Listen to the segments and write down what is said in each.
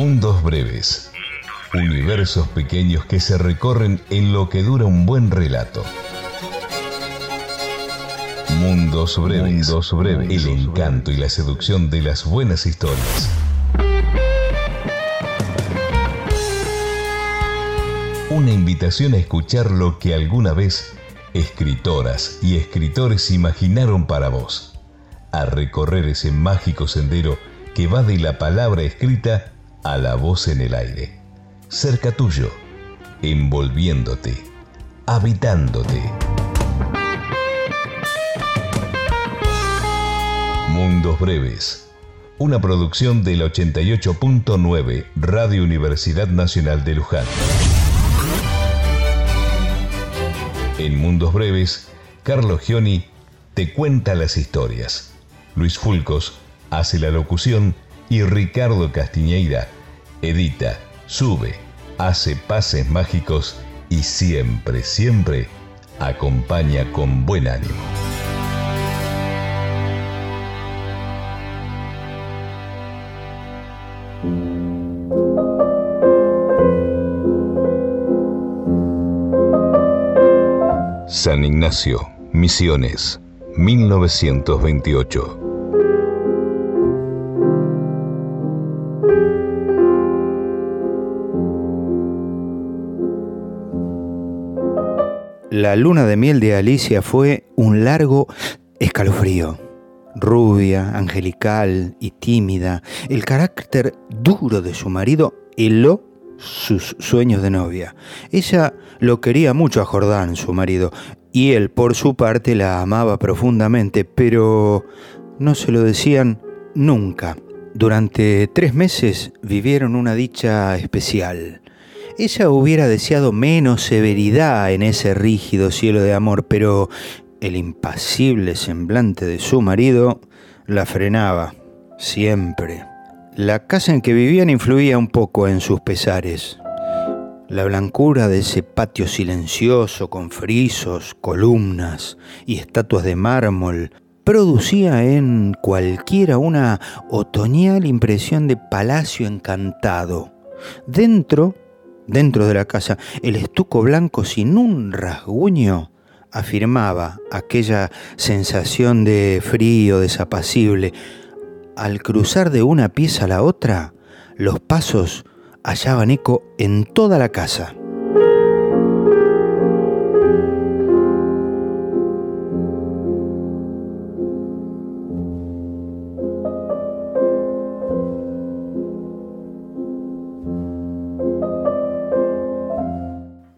Mundos breves. Universos pequeños que se recorren en lo que dura un buen relato. Mundos breves. Mundos breves. El encanto y la seducción de las buenas historias. Una invitación a escuchar lo que alguna vez escritoras y escritores imaginaron para vos. A recorrer ese mágico sendero que va de la palabra escrita a la voz en el aire. Cerca tuyo, envolviéndote, habitándote. Mundos Breves, una producción del 88.9 Radio Universidad Nacional de Luján. En Mundos Breves, Carlos Gioni te cuenta las historias. Luis Fulcos hace la locución y Ricardo Castiñeira edita, sube, hace pases mágicos y siempre, siempre acompaña con buen ánimo. San Ignacio, Misiones, 1928. La luna de miel de Alicia fue un largo escalofrío. Rubia, angelical y tímida, el carácter duro de su marido heló sus sueños de novia. Ella lo quería mucho a Jordán, su marido, y él por su parte la amaba profundamente, pero no se lo decían nunca. Durante tres meses vivieron una dicha especial. Ella hubiera deseado menos severidad en ese rígido cielo de amor, pero el impasible semblante de su marido la frenaba, siempre. La casa en que vivían influía un poco en sus pesares. La blancura de ese patio silencioso con frisos, columnas y estatuas de mármol producía en cualquiera una otoñal impresión de palacio encantado. Dentro Dentro de la casa, el estuco blanco sin un rasguño afirmaba aquella sensación de frío desapacible. Al cruzar de una pieza a la otra, los pasos hallaban eco en toda la casa.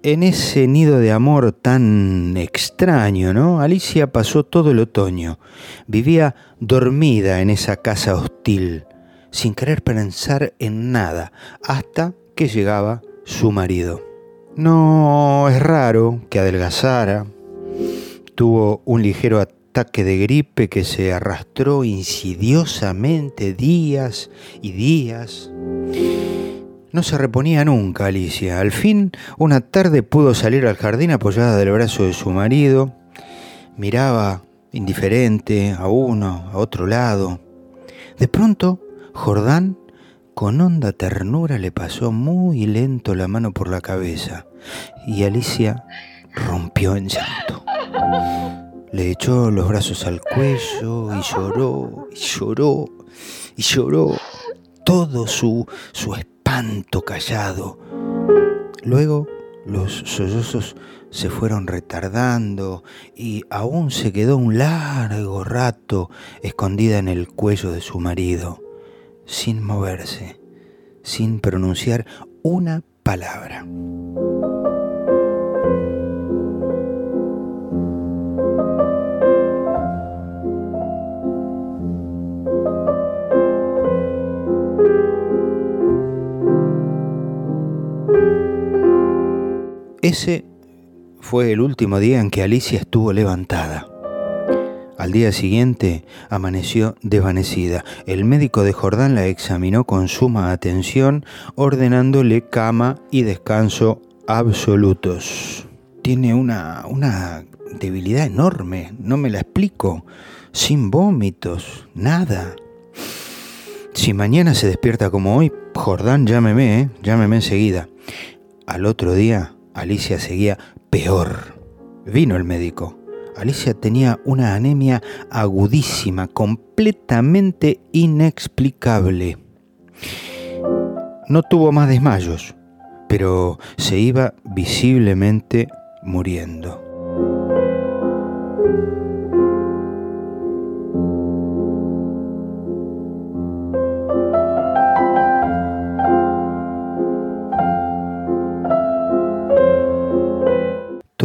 En ese nido de amor tan extraño, ¿no? Alicia pasó todo el otoño. Vivía dormida en esa casa hostil, sin querer pensar en nada, hasta que llegaba su marido. No es raro que adelgazara. Tuvo un ligero ataque de gripe que se arrastró insidiosamente días y días. No se reponía nunca Alicia. Al fin, una tarde pudo salir al jardín apoyada del brazo de su marido. Miraba indiferente a uno, a otro lado. De pronto, Jordán, con honda ternura, le pasó muy lento la mano por la cabeza y Alicia rompió en llanto. Le echó los brazos al cuello y lloró, y lloró, y lloró todo su, su callado. Luego los sollozos se fueron retardando y aún se quedó un largo rato escondida en el cuello de su marido, sin moverse, sin pronunciar una palabra. Ese fue el último día en que Alicia estuvo levantada. Al día siguiente amaneció desvanecida. El médico de Jordán la examinó con suma atención, ordenándole cama y descanso absolutos. Tiene una, una debilidad enorme, no me la explico. Sin vómitos, nada. Si mañana se despierta como hoy, Jordán, llámeme, ¿eh? llámeme enseguida. Al otro día, Alicia seguía peor. Vino el médico. Alicia tenía una anemia agudísima, completamente inexplicable. No tuvo más desmayos, pero se iba visiblemente muriendo.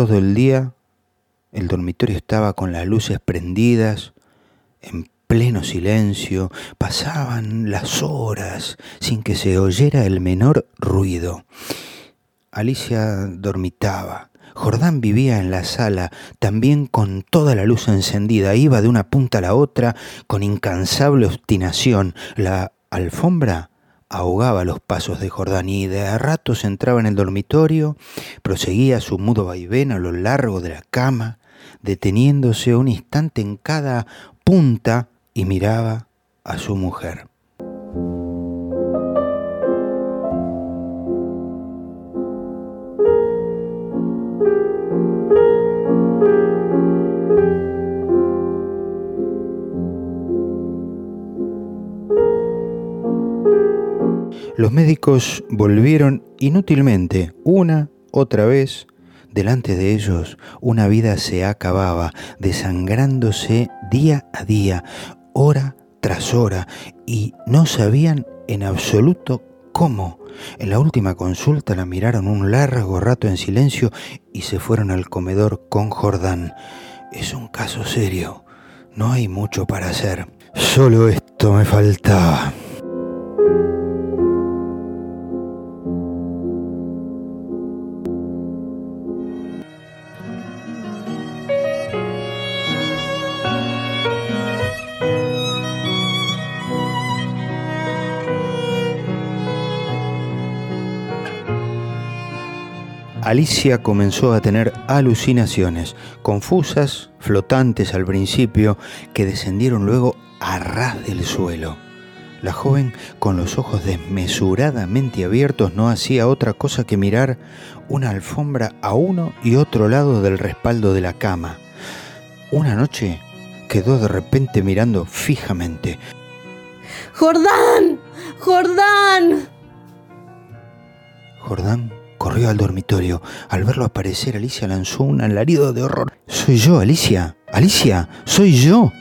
Todo el día el dormitorio estaba con las luces prendidas, en pleno silencio, pasaban las horas sin que se oyera el menor ruido. Alicia dormitaba. Jordán vivía en la sala, también con toda la luz encendida. Iba de una punta a la otra con incansable obstinación. La alfombra ahogaba los pasos de Jordán y de a ratos entraba en el dormitorio, proseguía su mudo vaivén a lo largo de la cama, deteniéndose un instante en cada punta y miraba a su mujer. Los médicos volvieron inútilmente, una, otra vez. Delante de ellos una vida se acababa, desangrándose día a día, hora tras hora, y no sabían en absoluto cómo. En la última consulta la miraron un largo rato en silencio y se fueron al comedor con Jordán. Es un caso serio, no hay mucho para hacer. Solo esto me faltaba. Alicia comenzó a tener alucinaciones, confusas, flotantes al principio, que descendieron luego a ras del suelo. La joven, con los ojos desmesuradamente abiertos, no hacía otra cosa que mirar una alfombra a uno y otro lado del respaldo de la cama. Una noche quedó de repente mirando fijamente. ¡Jordán! ¡Jordán! Jordán Al dormitorio. Al verlo aparecer, Alicia lanzó un alarido de horror. Soy yo, Alicia. Alicia, soy yo.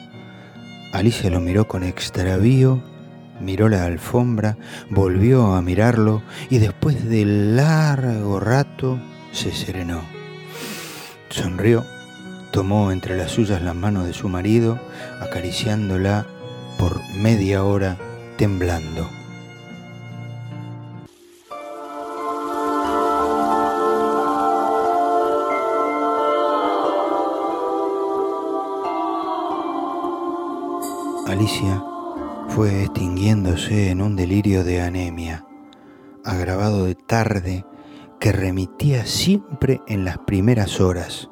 Alicia lo miró con extravío, miró la alfombra, volvió a mirarlo y después de largo rato se serenó. Sonrió, tomó entre las suyas las manos de su marido, acariciándola por media hora temblando. Alicia fue extinguiéndose en un delirio de anemia, agravado de tarde que remitía siempre en las primeras horas.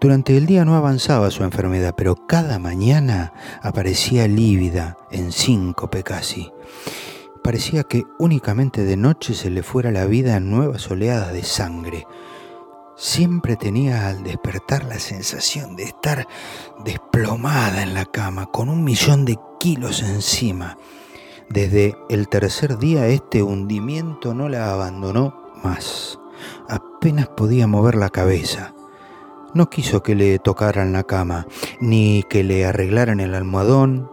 Durante el día no avanzaba su enfermedad, pero cada mañana aparecía lívida, en síncope casi. Parecía que únicamente de noche se le fuera la vida en nuevas oleadas de sangre, Siempre tenía al despertar la sensación de estar desplomada en la cama, con un millón de kilos encima. Desde el tercer día este hundimiento no la abandonó más. Apenas podía mover la cabeza. No quiso que le tocaran la cama, ni que le arreglaran el almohadón.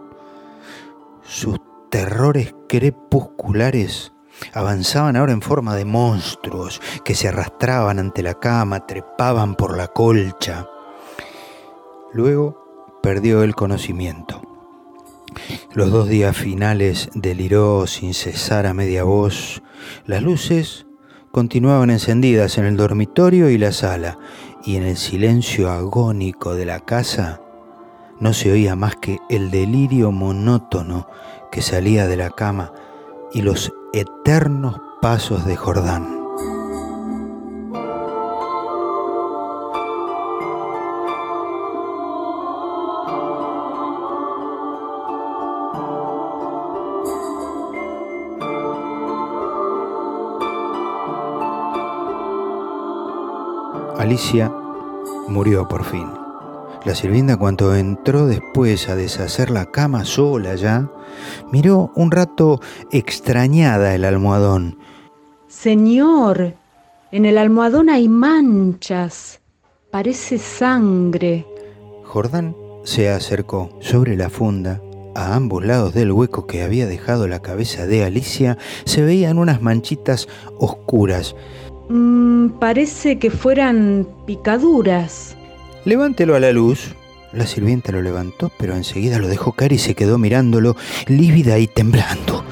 Sus terrores crepusculares Avanzaban ahora en forma de monstruos que se arrastraban ante la cama, trepaban por la colcha. Luego perdió el conocimiento. Los dos días finales deliró sin cesar a media voz. Las luces continuaban encendidas en el dormitorio y la sala, y en el silencio agónico de la casa no se oía más que el delirio monótono que salía de la cama y los eternos pasos de Jordán. Alicia murió por fin. La sirvienta cuando entró después a deshacer la cama sola ya, miró un rato extrañada el almohadón. Señor, en el almohadón hay manchas. Parece sangre. Jordán se acercó sobre la funda. A ambos lados del hueco que había dejado la cabeza de Alicia se veían unas manchitas oscuras. Mm, parece que fueran picaduras. Levántelo a la luz. La sirvienta lo levantó, pero enseguida lo dejó caer y se quedó mirándolo, lívida y temblando.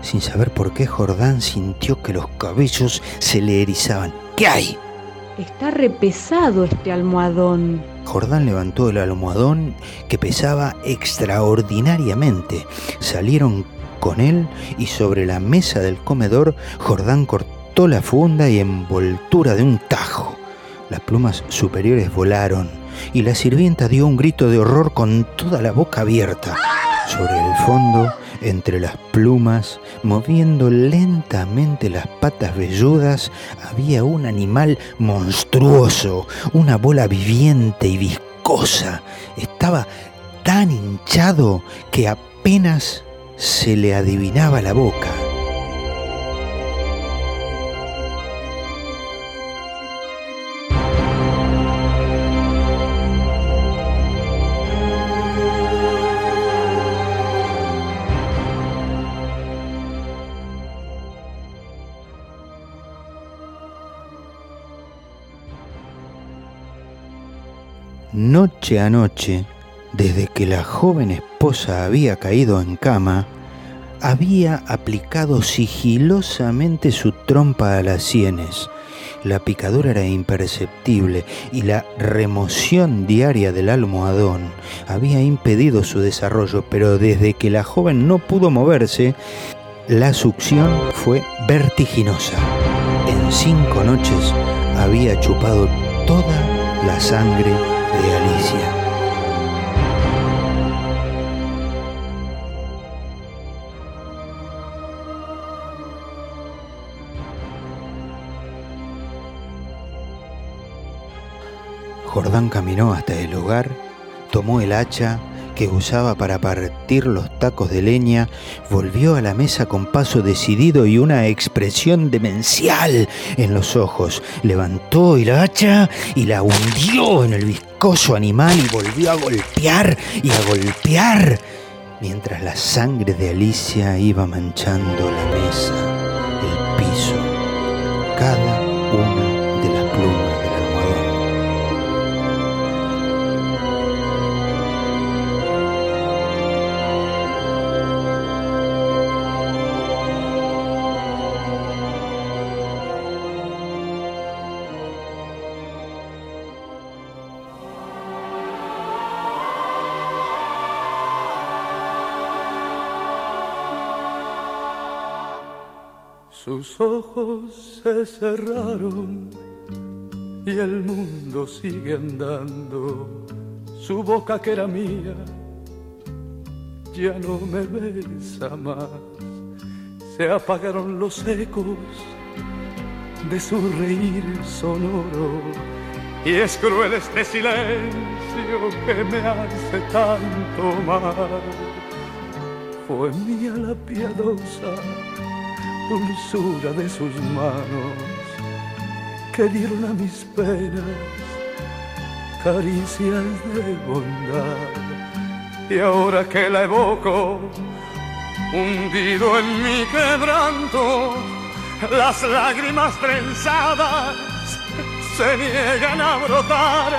Sin saber por qué, Jordán sintió que los cabellos se le erizaban. ¿Qué hay? Está repesado este almohadón. Jordán levantó el almohadón que pesaba extraordinariamente. Salieron con él y sobre la mesa del comedor Jordán cortó la funda y envoltura de un tajo. Las plumas superiores volaron y la sirvienta dio un grito de horror con toda la boca abierta. Sobre el fondo entre las plumas, moviendo lentamente las patas velludas, había un animal monstruoso, una bola viviente y viscosa. Estaba tan hinchado que apenas se le adivinaba la boca. Noche a noche, desde que la joven esposa había caído en cama, había aplicado sigilosamente su trompa a las sienes. La picadura era imperceptible y la remoción diaria del almohadón había impedido su desarrollo, pero desde que la joven no pudo moverse, la succión fue vertiginosa. En cinco noches había chupado toda la sangre de Alicia. Jordán caminó hasta el hogar, tomó el hacha que usaba para partir los tacos de leña, volvió a la mesa con paso decidido y una expresión demencial en los ojos. Levantó el hacha y la hundió en el viscoso animal y volvió a golpear y a golpear, mientras la sangre de Alicia iba manchando la mesa, el piso, cada una de las plumas se cerraron y el mundo sigue andando. Su boca que era mía ya no me besa más. Se apagaron los ecos de su reír sonoro y es cruel este silencio que me hace tanto mal. Fue mía la piadosa dulzura de sus manos que dieron a mis penas caricias de bondad. Y ahora que la evoco, hundido en mi quebranto, las lágrimas trenzadas se niegan a brotar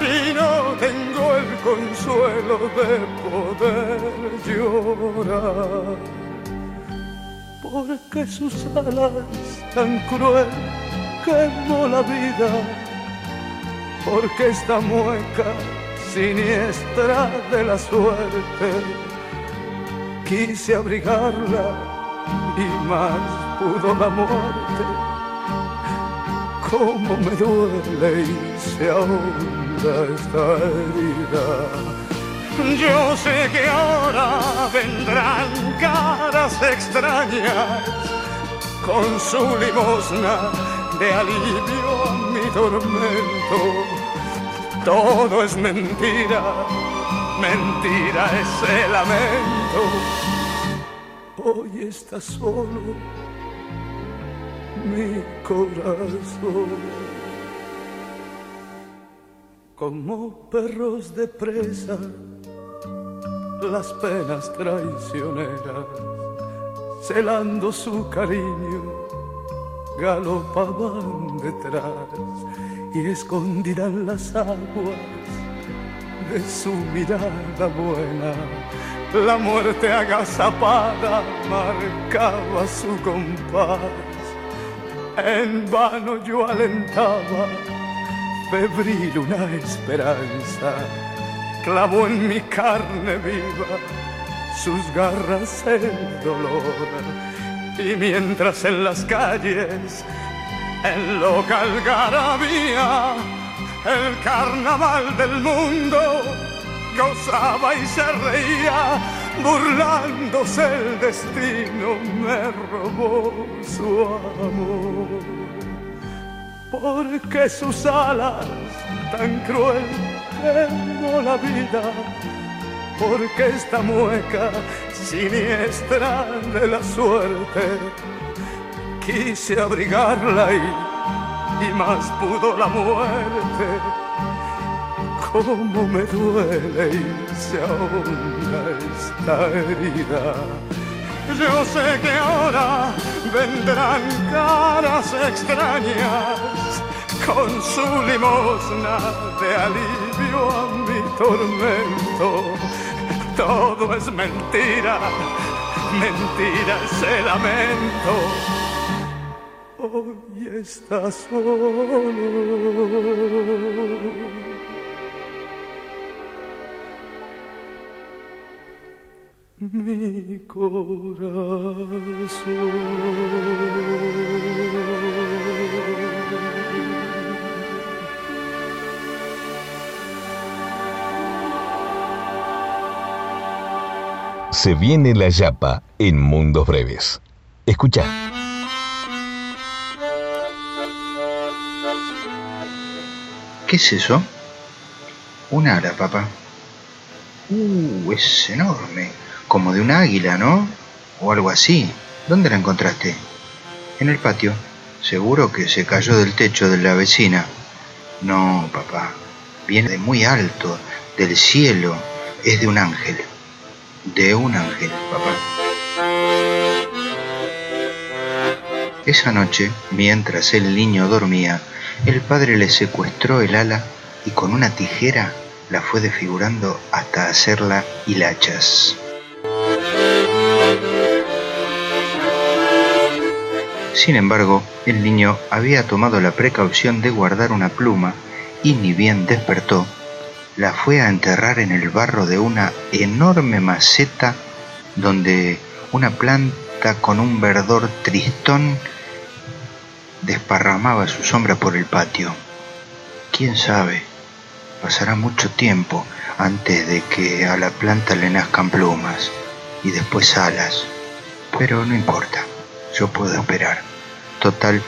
y no tengo el consuelo de poder llorar porque sus alas tan cruel quemó la vida, porque esta mueca siniestra de la suerte quise abrigarla y más pudo la muerte. Cómo me duele y se ahonda esta herida. Yo sé que ahora vendrán caras extrañas con su limosna de alivio a mi tormento. Todo es mentira, mentira ese lamento. Hoy está solo mi corazón. Como perros de presa, las penas traicioneras, celando su cariño galopaban detrás y escondirán las aguas de su mirada buena. La muerte agazapada marcaba su compás. En vano yo alentaba febril una esperanza. Clavó en mi carne viva sus garras el dolor y mientras en las calles, en loca algarabía, el carnaval del mundo gozaba y se reía, burlándose el destino, me robó su amor. Porque sus alas tan cruel como la vida, porque esta mueca siniestra de la suerte. Quise abrigarla y, y más pudo la muerte. Cómo me duele y se ahonda esta herida. Yo sé que ahora vendrán caras extrañas con su limosna de alivio a mi tormento todo es mentira, mentira ese lamento. Hoy está solo. Mi corazón. Se viene la yapa en Mundos Breves. Escucha. ¿Qué es eso? Un ara, papá. Uh, es enorme. Como de un águila, ¿no? O algo así. ¿Dónde la encontraste? En el patio. Seguro que se cayó del techo de la vecina. No, papá. Viene de muy alto, del cielo. Es de un ángel de un ángel, papá. Esa noche, mientras el niño dormía, el padre le secuestró el ala y con una tijera la fue desfigurando hasta hacerla hilachas. Sin embargo, el niño había tomado la precaución de guardar una pluma y ni bien despertó, la fue a enterrar en el barro de una enorme maceta donde una planta con un verdor tristón desparramaba su sombra por el patio. ¿Quién sabe? Pasará mucho tiempo antes de que a la planta le nazcan plumas y después alas. Pero no importa, yo puedo esperar. Total,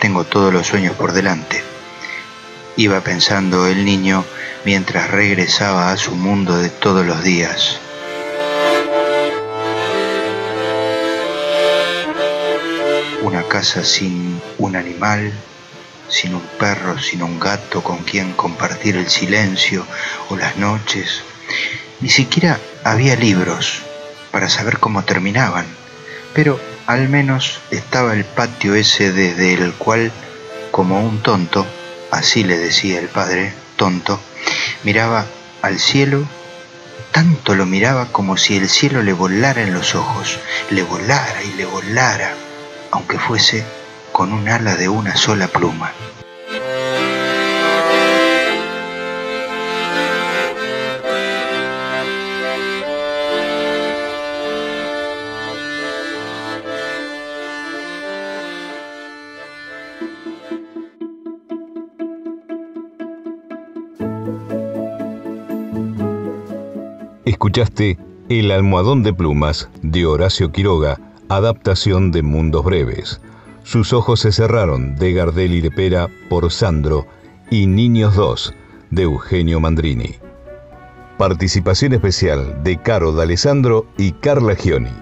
tengo todos los sueños por delante. Iba pensando el niño mientras regresaba a su mundo de todos los días. Una casa sin un animal, sin un perro, sin un gato con quien compartir el silencio o las noches. Ni siquiera había libros para saber cómo terminaban, pero al menos estaba el patio ese desde el cual, como un tonto, así le decía el padre, tonto, miraba al cielo, tanto lo miraba como si el cielo le volara en los ojos, le volara y le volara, aunque fuese con un ala de una sola pluma. Escuchaste El almohadón de plumas de Horacio Quiroga, adaptación de Mundos Breves, Sus ojos se cerraron de Gardel y de Pera por Sandro y Niños 2 de Eugenio Mandrini. Participación especial de Caro D'Alessandro y Carla Gioni.